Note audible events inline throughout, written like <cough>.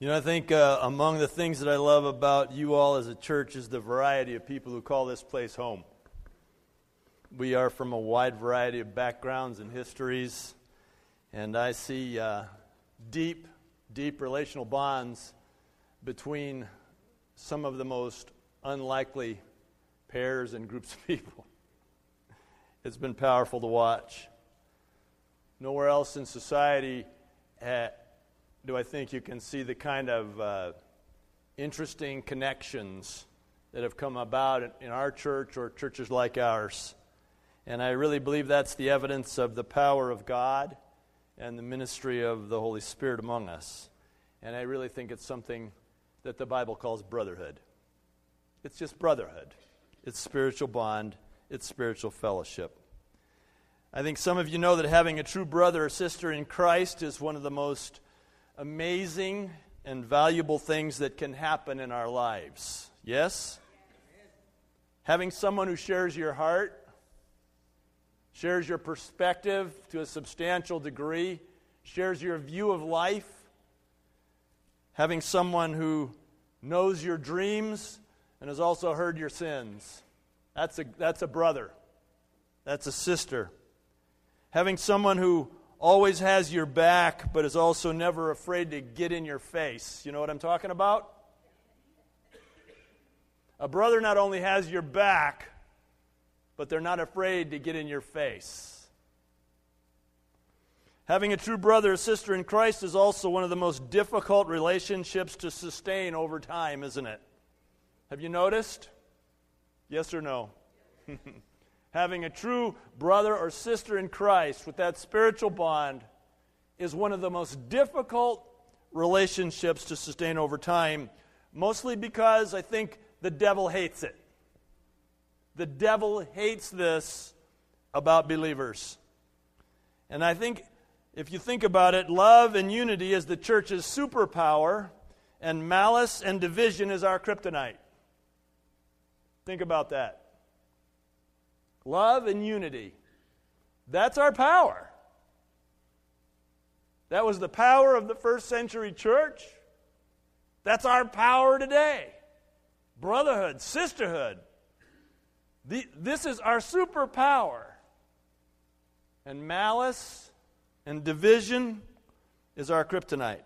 You know, I think uh, among the things that I love about you all as a church is the variety of people who call this place home. We are from a wide variety of backgrounds and histories, and I see uh, deep, deep relational bonds between some of the most unlikely pairs and groups of people. It's been powerful to watch. Nowhere else in society uh, do I think you can see the kind of uh, interesting connections that have come about in our church or churches like ours. And I really believe that's the evidence of the power of God and the ministry of the Holy Spirit among us. And I really think it's something that the Bible calls brotherhood. It's just brotherhood, it's spiritual bond, it's spiritual fellowship. I think some of you know that having a true brother or sister in Christ is one of the most amazing and valuable things that can happen in our lives. Yes? Having someone who shares your heart, shares your perspective to a substantial degree, shares your view of life, having someone who knows your dreams and has also heard your sins. That's a, that's a brother. That's a sister. Having someone who always has your back but is also never afraid to get in your face. You know what I'm talking about? A brother not only has your back, but they're not afraid to get in your face. Having a true brother or sister in Christ is also one of the most difficult relationships to sustain over time, isn't it? Have you noticed? Yes or no? <laughs> Having a true brother or sister in Christ with that spiritual bond is one of the most difficult relationships to sustain over time, mostly because I think the devil hates it. The devil hates this about believers. And I think if you think about it, love and unity is the church's superpower, and malice and division is our kryptonite. Think about that. Love and unity. That's our power. That was the power of the first century church. That's our power today. Brotherhood, sisterhood, the, this is our superpower. And malice and division is our kryptonite.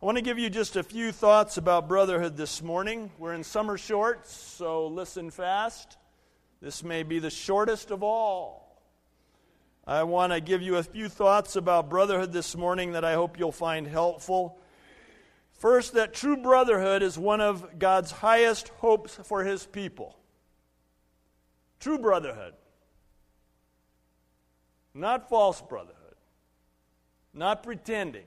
I want to give you just a few thoughts about brotherhood this morning. We're in summer shorts, so listen fast. This may be the shortest of all. I want to give you a few thoughts about brotherhood this morning that I hope you'll find helpful. First, that true brotherhood is one of God's highest hopes for his people. True brotherhood. Not false brotherhood. Not pretending.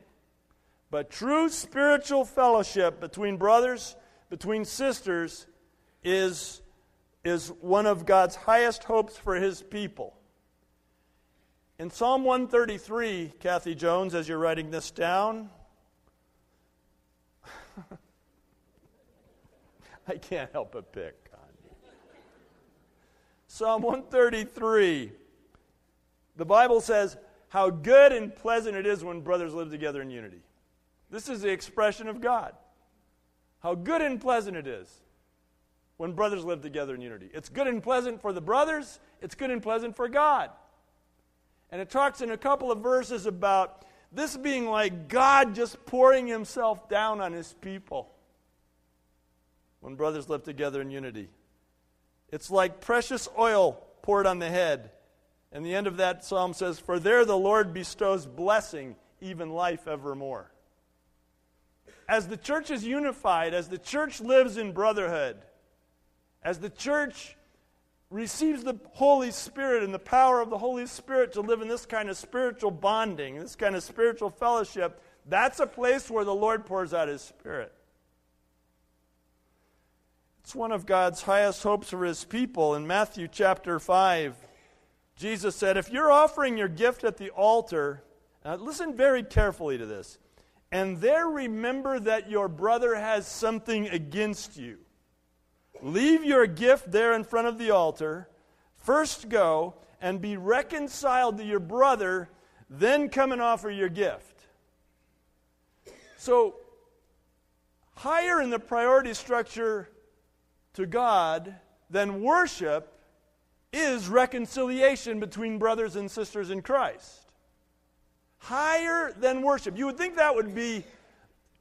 But true spiritual fellowship between brothers, between sisters, is, is one of God's highest hopes for his people. In Psalm 133, Kathy Jones, as you're writing this down, <laughs> I can't help but pick. Psalm 133. The Bible says, How good and pleasant it is when brothers live together in unity. This is the expression of God. How good and pleasant it is when brothers live together in unity. It's good and pleasant for the brothers, it's good and pleasant for God. And it talks in a couple of verses about this being like God just pouring himself down on his people when brothers live together in unity. It's like precious oil poured on the head. And the end of that psalm says, For there the Lord bestows blessing, even life evermore. As the church is unified, as the church lives in brotherhood, as the church receives the Holy Spirit and the power of the Holy Spirit to live in this kind of spiritual bonding, this kind of spiritual fellowship, that's a place where the Lord pours out His Spirit. It's one of God's highest hopes for his people. In Matthew chapter 5, Jesus said, If you're offering your gift at the altar, now listen very carefully to this, and there remember that your brother has something against you, leave your gift there in front of the altar, first go and be reconciled to your brother, then come and offer your gift. So, higher in the priority structure to God than worship is reconciliation between brothers and sisters in Christ. Higher than worship. You would think that would be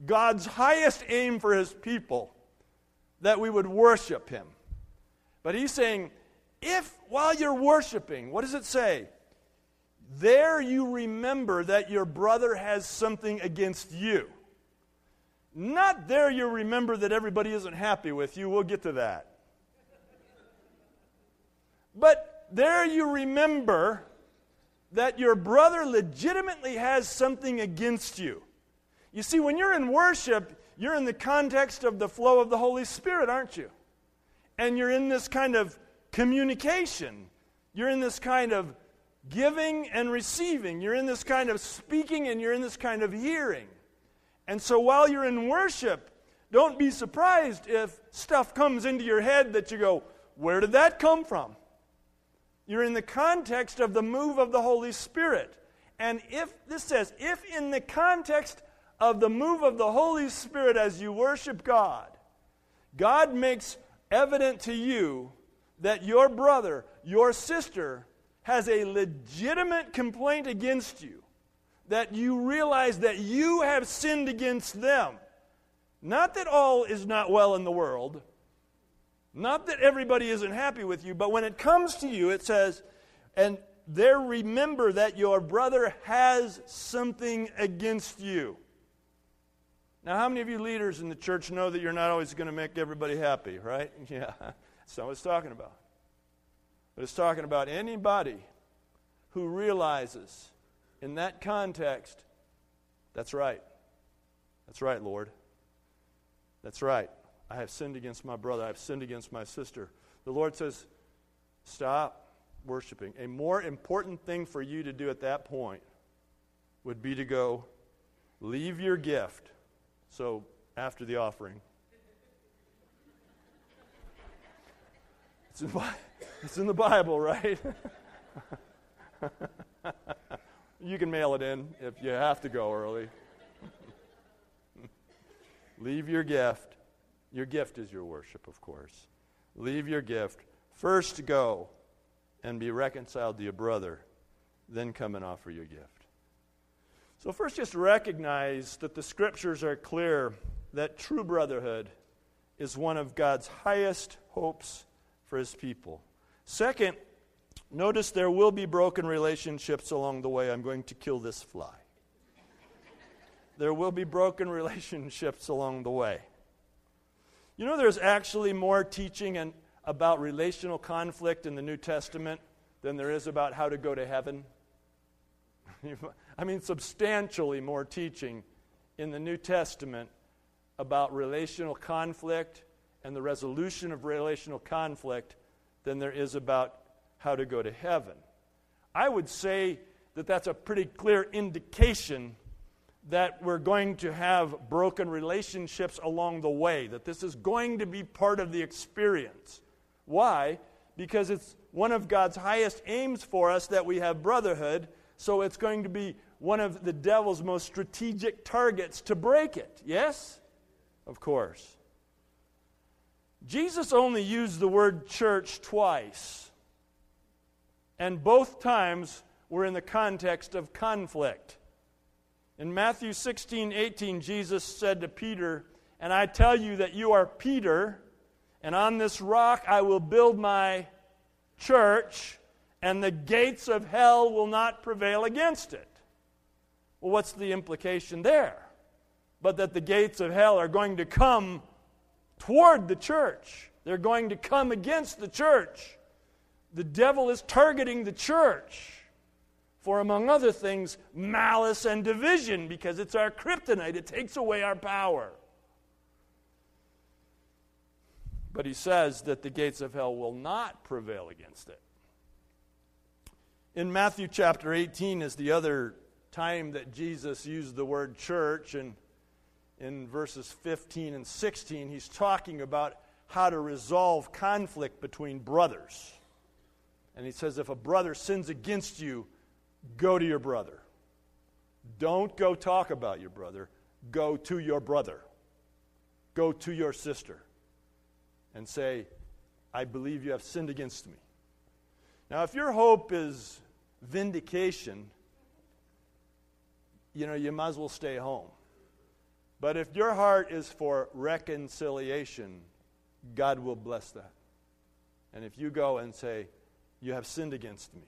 God's highest aim for his people, that we would worship him. But he's saying, if while you're worshiping, what does it say? There you remember that your brother has something against you. Not there you remember that everybody isn't happy with you. We'll get to that. But there you remember that your brother legitimately has something against you. You see, when you're in worship, you're in the context of the flow of the Holy Spirit, aren't you? And you're in this kind of communication. You're in this kind of giving and receiving. You're in this kind of speaking and you're in this kind of hearing. And so while you're in worship, don't be surprised if stuff comes into your head that you go, Where did that come from? You're in the context of the move of the Holy Spirit. And if, this says, if in the context of the move of the Holy Spirit as you worship God, God makes evident to you that your brother, your sister, has a legitimate complaint against you, that you realize that you have sinned against them. Not that all is not well in the world, not that everybody isn't happy with you, but when it comes to you, it says, and there remember that your brother has something against you. Now, how many of you leaders in the church know that you're not always going to make everybody happy, right? <laughs> Yeah, that's not what it's talking about. But it's talking about anybody who realizes in that context, that's right. That's right, Lord. That's right. I have sinned against my brother. I have sinned against my sister. The Lord says, stop worshiping. A more important thing for you to do at that point would be to go, leave your gift. So, after the offering, it's in, it's in the Bible, right? <laughs> you can mail it in if you have to go early. Leave your gift. Your gift is your worship, of course. Leave your gift. First go and be reconciled to your brother, then come and offer your gift. So, first, just recognize that the scriptures are clear that true brotherhood is one of God's highest hopes for his people. Second, notice there will be broken relationships along the way. I'm going to kill this fly. there will be broken <laughs> relationships along the way. You know, there's actually more teaching and, about relational conflict in the New Testament than there is about how to go to heaven. <laughs> I mean, substantially more teaching in the New Testament about relational conflict and the resolution of relational conflict than there is about how to go to heaven. I would say that that's a pretty clear indication that we're going to have broken relationships along the way, that this is going to be part of the experience. Why? Because it's one of God's highest aims for us that we have brotherhood, so it's going to be one of the devil's most strategic targets to break it. Yes? Of course. Jesus only used the word church twice, and both times were in the context of conflict. In Matthew 16, 18, Jesus said to Peter, And I tell you that you are Peter, and on this rock I will build my church, and the gates of hell will not prevail against it. Well, what's the implication there? But that the gates of hell are going to come toward the church. They're going to come against the church. The devil is targeting the church for, among other things, malice and division because it's our kryptonite. It takes away our power. But he says that the gates of hell will not prevail against it. In Matthew chapter 18 is the other time that Jesus used the word church, and in verses 15 and 16, he's talking about how to resolve conflict between brothers. And he says, if a brother sins against you, go to your brother. Don't go talk about your brother, go to your brother. go to your sister and say, I believe you have sinned against me. Now, if your hope is vindication, you know, you might as well stay home. But if your heart is for reconciliation, God will bless that. And if you go and say, You have sinned against me,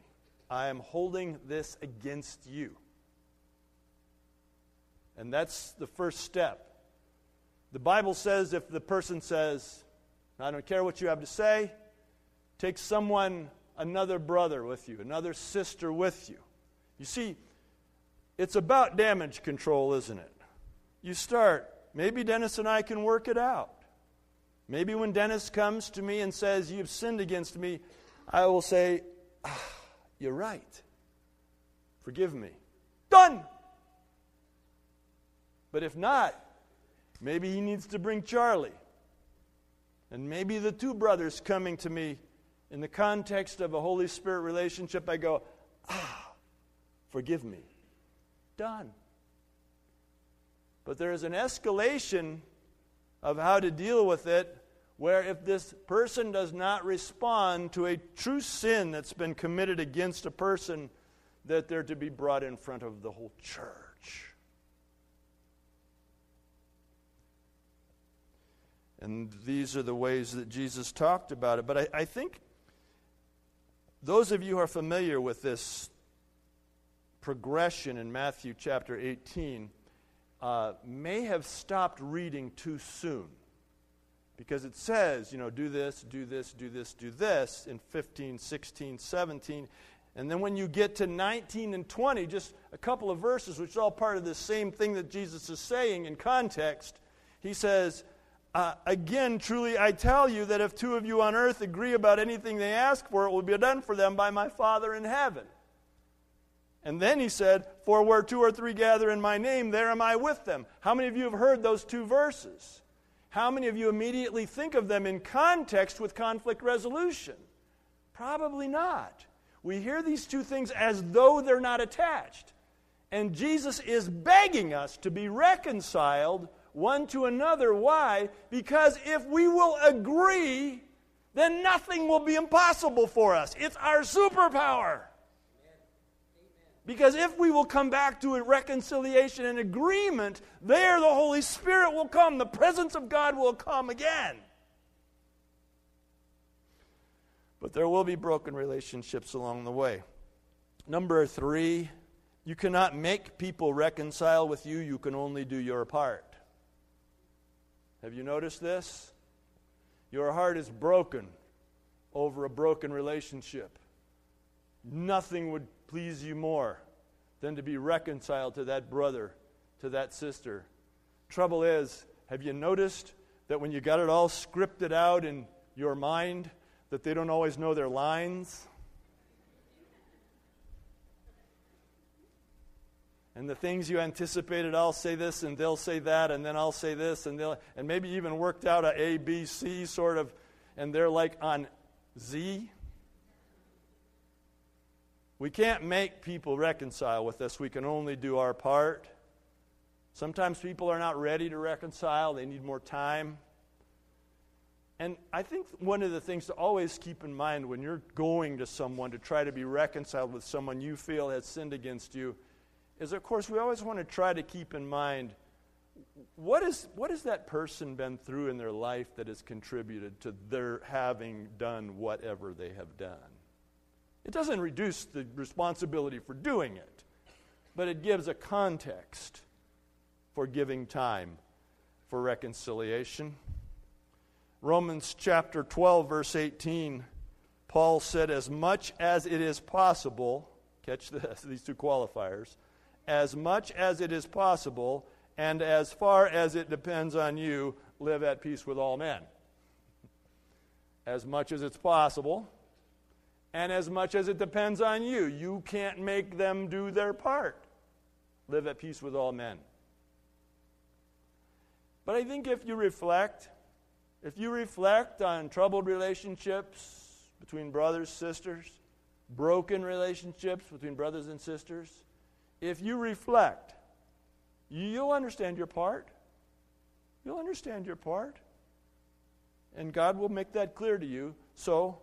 I am holding this against you. And that's the first step. The Bible says if the person says, I don't care what you have to say, take someone, another brother with you, another sister with you. You see, it's about damage control, isn't it? You start, maybe Dennis and I can work it out. Maybe when Dennis comes to me and says, You've sinned against me, I will say, ah, You're right. Forgive me. Done! But if not, maybe he needs to bring Charlie. And maybe the two brothers coming to me in the context of a Holy Spirit relationship, I go, ah, forgive me. Done. But there is an escalation of how to deal with it where if this person does not respond to a true sin that's been committed against a person, that they're to be brought in front of the whole church. And these are the ways that Jesus talked about it. But I, I think those of you who are familiar with this progression in Matthew chapter 18 uh, may have stopped reading too soon. Because it says, you know, do this, do this, do this, do this in 15, 16, 17. And then when you get to 19 and 20, just a couple of verses, which is all part of the same thing that Jesus is saying in context, he says, uh, again, truly I tell you that if two of you on earth agree about anything they ask for, it will be done for them by my Father in heaven. And then he said, For where two or three gather in my name, there am I with them. How many of you have heard those two verses? How many of you immediately think of them in context with conflict resolution? Probably not. We hear these two things as though they're not attached. And Jesus is begging us to be reconciled one to another. Why? Because if we will agree, then nothing will be impossible for us. It's our superpower. Because if we will come back to a reconciliation and agreement, there the Holy Spirit will come. The presence of God will come again. But there will be broken relationships along the way. Number three, you cannot make people reconcile with you, you can only do your part. Have you noticed this? Your heart is broken over a broken relationship. Nothing would please you more than to be reconciled to that brother, to that sister. Trouble is, have you noticed that when you got it all scripted out in your mind, that they don't always know their lines? And the things you anticipated i'll say this and they'll say that and then i'll say this and they'll and maybe even worked out a a b c sort of and they're like on z. We can't make people reconcile with us. We can only do our part. Sometimes people are not ready to reconcile. They need more time. And I think one of the things to always keep in mind when you're going to someone to try to be reconciled with someone you feel has sinned against you is, of course, we always want to try to keep in mind what, is, what has that person been through in their life that has contributed to their having done whatever they have done? It doesn't reduce the responsibility for doing it, but it gives a context for giving time for reconciliation. Romans chapter 12, verse 18, Paul said, As much as it is possible, catch this, <laughs> these two qualifiers, as much as it is possible, and as far as it depends on you, live at peace with all men. As much as it's possible, and as much as it depends on you. You can't make them do their part. Live at peace with all men. But I think if you reflect, if you reflect on troubled relationships between brothers, sisters, broken relationships between brothers and sisters, if you reflect, you'll understand your part. you'll understand your part. And God will make that clear to you. So,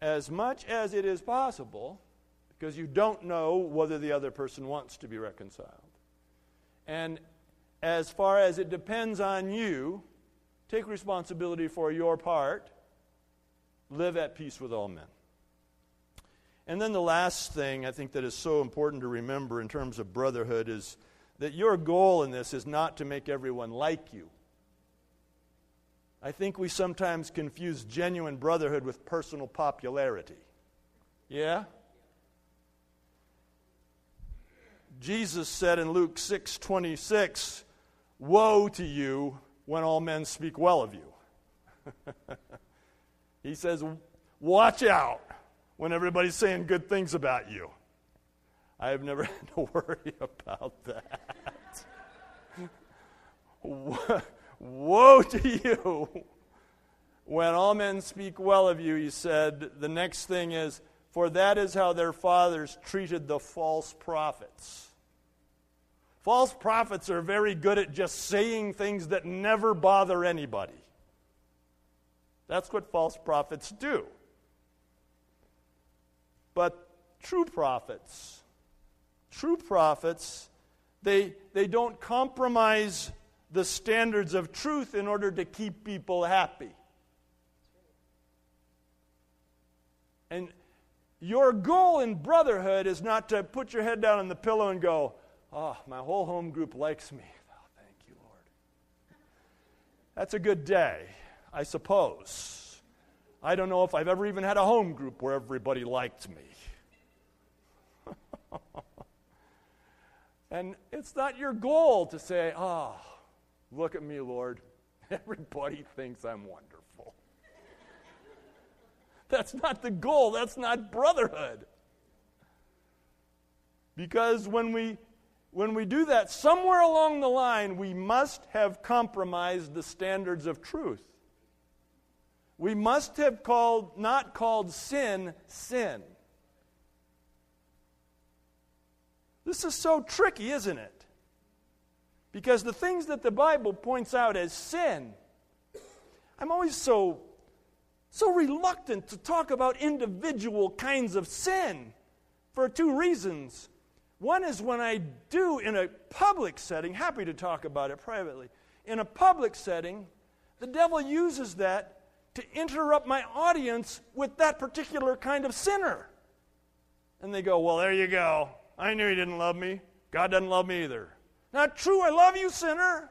as much as it is possible, because you don't know whether the other person wants to be reconciled, and as far as it depends on you, take responsibility for your part, live at peace with all men. And then the last thing I think that is so important to remember in terms of brotherhood is that your goal in this is not to make everyone like you. I think we sometimes confuse genuine brotherhood with personal popularity. Yeah? Jesus said in Luke 6:26, "Woe to you when all men speak well of you." <laughs> he says, "Watch out when everybody's saying good things about you." I have never <laughs> had to worry about that. <laughs> Woe to you when all men speak well of you, he said. The next thing is, for that is how their fathers treated the false prophets. False prophets are very good at just saying things that never bother anybody. That's what false prophets do. But true prophets, true prophets, they, they don't compromise the standards of truth in order to keep people happy. And your goal in brotherhood is not to put your head down on the pillow and go, Oh, my whole home group likes me. <laughs> Oh, thank you, Lord. That's a good day, I suppose. I don't know if I've ever even had a home group where everybody liked me. <laughs> and it's not your goal to say, Oh, Look at me, Lord. <laughs> Everybody thinks I'm wonderful. <laughs> That's not the goal. That's not brotherhood. Because when we when we do that, somewhere along the line, we must have compromised the standards of truth. We must have called, not called sin, sin. This is so tricky, isn't it? Because the things that the Bible points out as sin, I'm always so so reluctant to talk about individual kinds of sin for two reasons. One is when I do in a public setting, happy to talk about it privately. In a public setting, the devil uses that to interrupt my audience with that particular kind of sinner. And they go, Well, there you go. I knew he didn't love me. God doesn't love me either. Not true. I love you, sinner.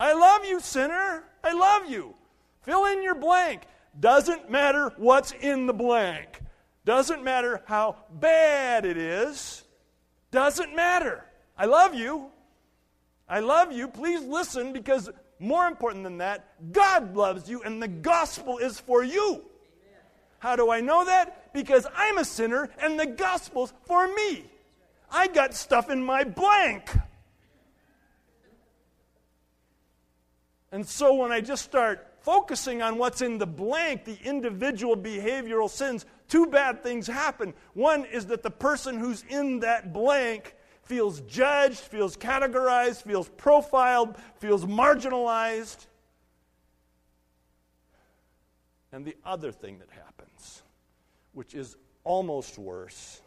I love you, sinner. I love you. Fill in your blank. Doesn't matter what's in the blank. Doesn't matter how bad it is. Doesn't matter. I love you. I love you. Please listen because more important than that, God loves you and the gospel is for you. How do I know that? Because I'm a sinner and the gospel's for me. I got stuff in my blank. And so when I just start focusing on what's in the blank, the individual behavioral sins, two bad things happen. One is that the person who's in that blank feels judged, feels categorized, feels profiled, feels marginalized. And the other thing that happens, which is almost worse,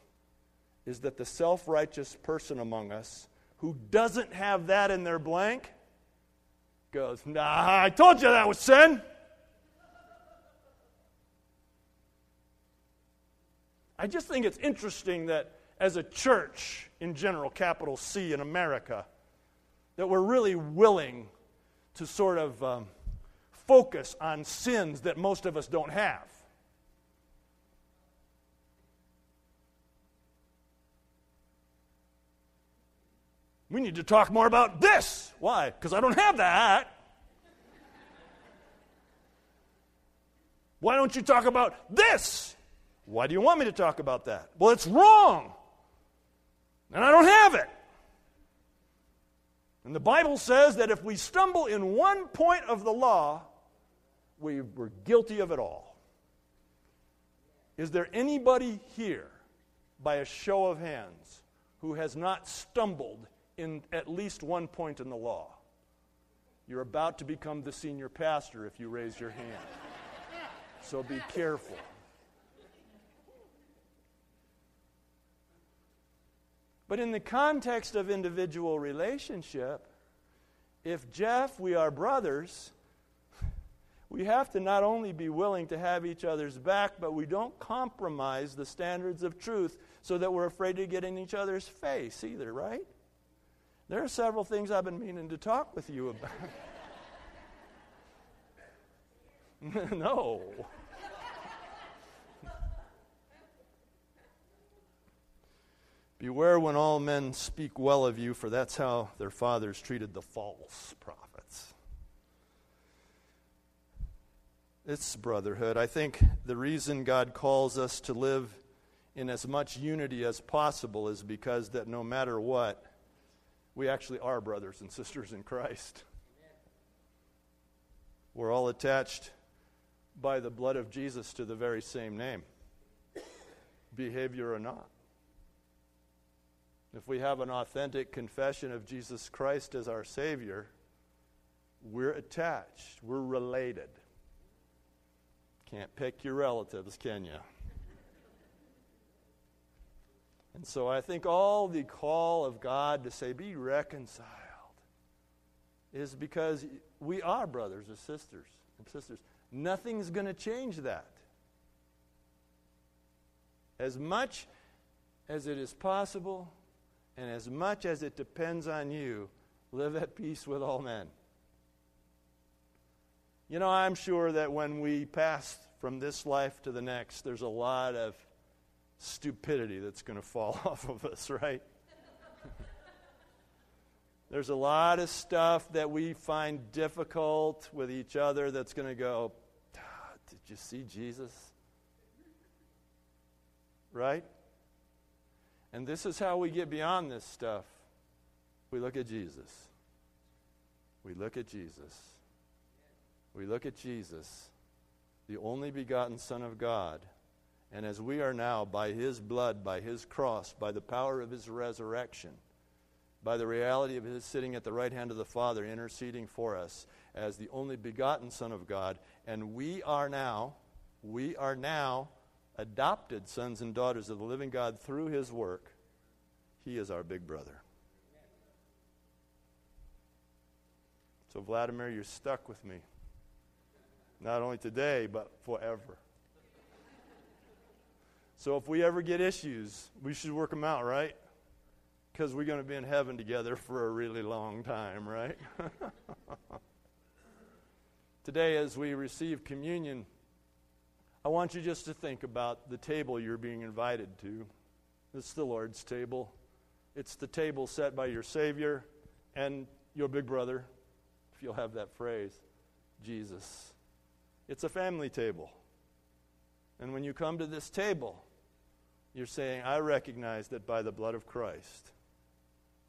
is that the self righteous person among us who doesn't have that in their blank goes, Nah, I told you that was sin. I just think it's interesting that as a church in general, capital C in America, that we're really willing to sort of um, focus on sins that most of us don't have. We need to talk more about this. Why? Because I don't have that. Why don't you talk about this? Why do you want me to talk about that? Well, it's wrong. And I don't have it. And the Bible says that if we stumble in one point of the law, we were guilty of it all. Is there anybody here, by a show of hands, who has not stumbled in at least one point in the law. You're about to become the senior pastor if you raise your hand. So be careful. But in the context of individual relationship, if Jeff, we are brothers, we have to not only be willing to have each other's back, but we don't compromise the standards of truth so that we're afraid to get in each other's face either, right? There are several things I've been meaning to talk with you about. <laughs> no. Beware when all men speak well of you, for that's how their fathers treated the false prophets. It's brotherhood. I think the reason God calls us to live in as much unity as possible is because that no matter what, we actually are brothers and sisters in Christ. We're all attached by the blood of Jesus to the very same name, behavior or not. If we have an authentic confession of Jesus Christ as our Savior, we're attached, we're related. Can't pick your relatives, can you? And so I think all the call of God to say, be reconciled, is because we are brothers and sisters and sisters. Nothing's going to change that. As much as it is possible, and as much as it depends on you, live at peace with all men. You know, I'm sure that when we pass from this life to the next, there's a lot of stupidity that's going to fall <laughs> off of us, right? there's a lot of stuff that we find difficult with each other that's going to go, ah, Did you see Jesus? Right? And this is how we get beyond this stuff. We look at Jesus. We look at Jesus. We look at Jesus, the only begotten Son of God. And as we are now, by his blood, by his cross, by the power of his resurrection, by the reality of his sitting at the right hand of the Father, interceding for us as the only begotten Son of God, and we are now, we are now adopted sons and daughters of the living God through his work, he is our big brother. So, Vladimir, you're stuck with me. Not only today, but forever. So, if we ever get issues, we should work them out, right? Because we're going to be in heaven together for a really long time, right? <laughs> Today, as we receive communion, I want you just to think about the table you're being invited to. It's the Lord's table. It's the table set by your Savior and your big brother, if you'll have that phrase, Jesus. It's a family table. And when you come to this table, you're saying, I recognize that by the blood of Christ,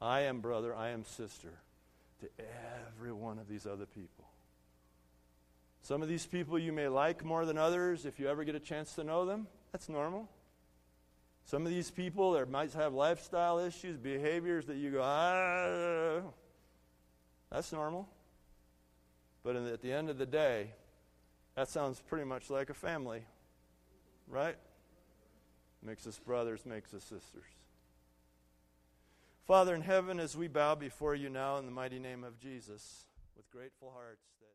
I am brother, I am sister to every one of these other people. Some of these people you may like more than others if you ever get a chance to know them. That's normal. Some of these people there might have lifestyle issues, behaviors that you go, ah, that's normal. But at the end of the day, that sounds pretty much like a family, right? Makes us brothers, makes us sisters. Father in heaven, as we bow before you now in the mighty name of Jesus, with grateful hearts that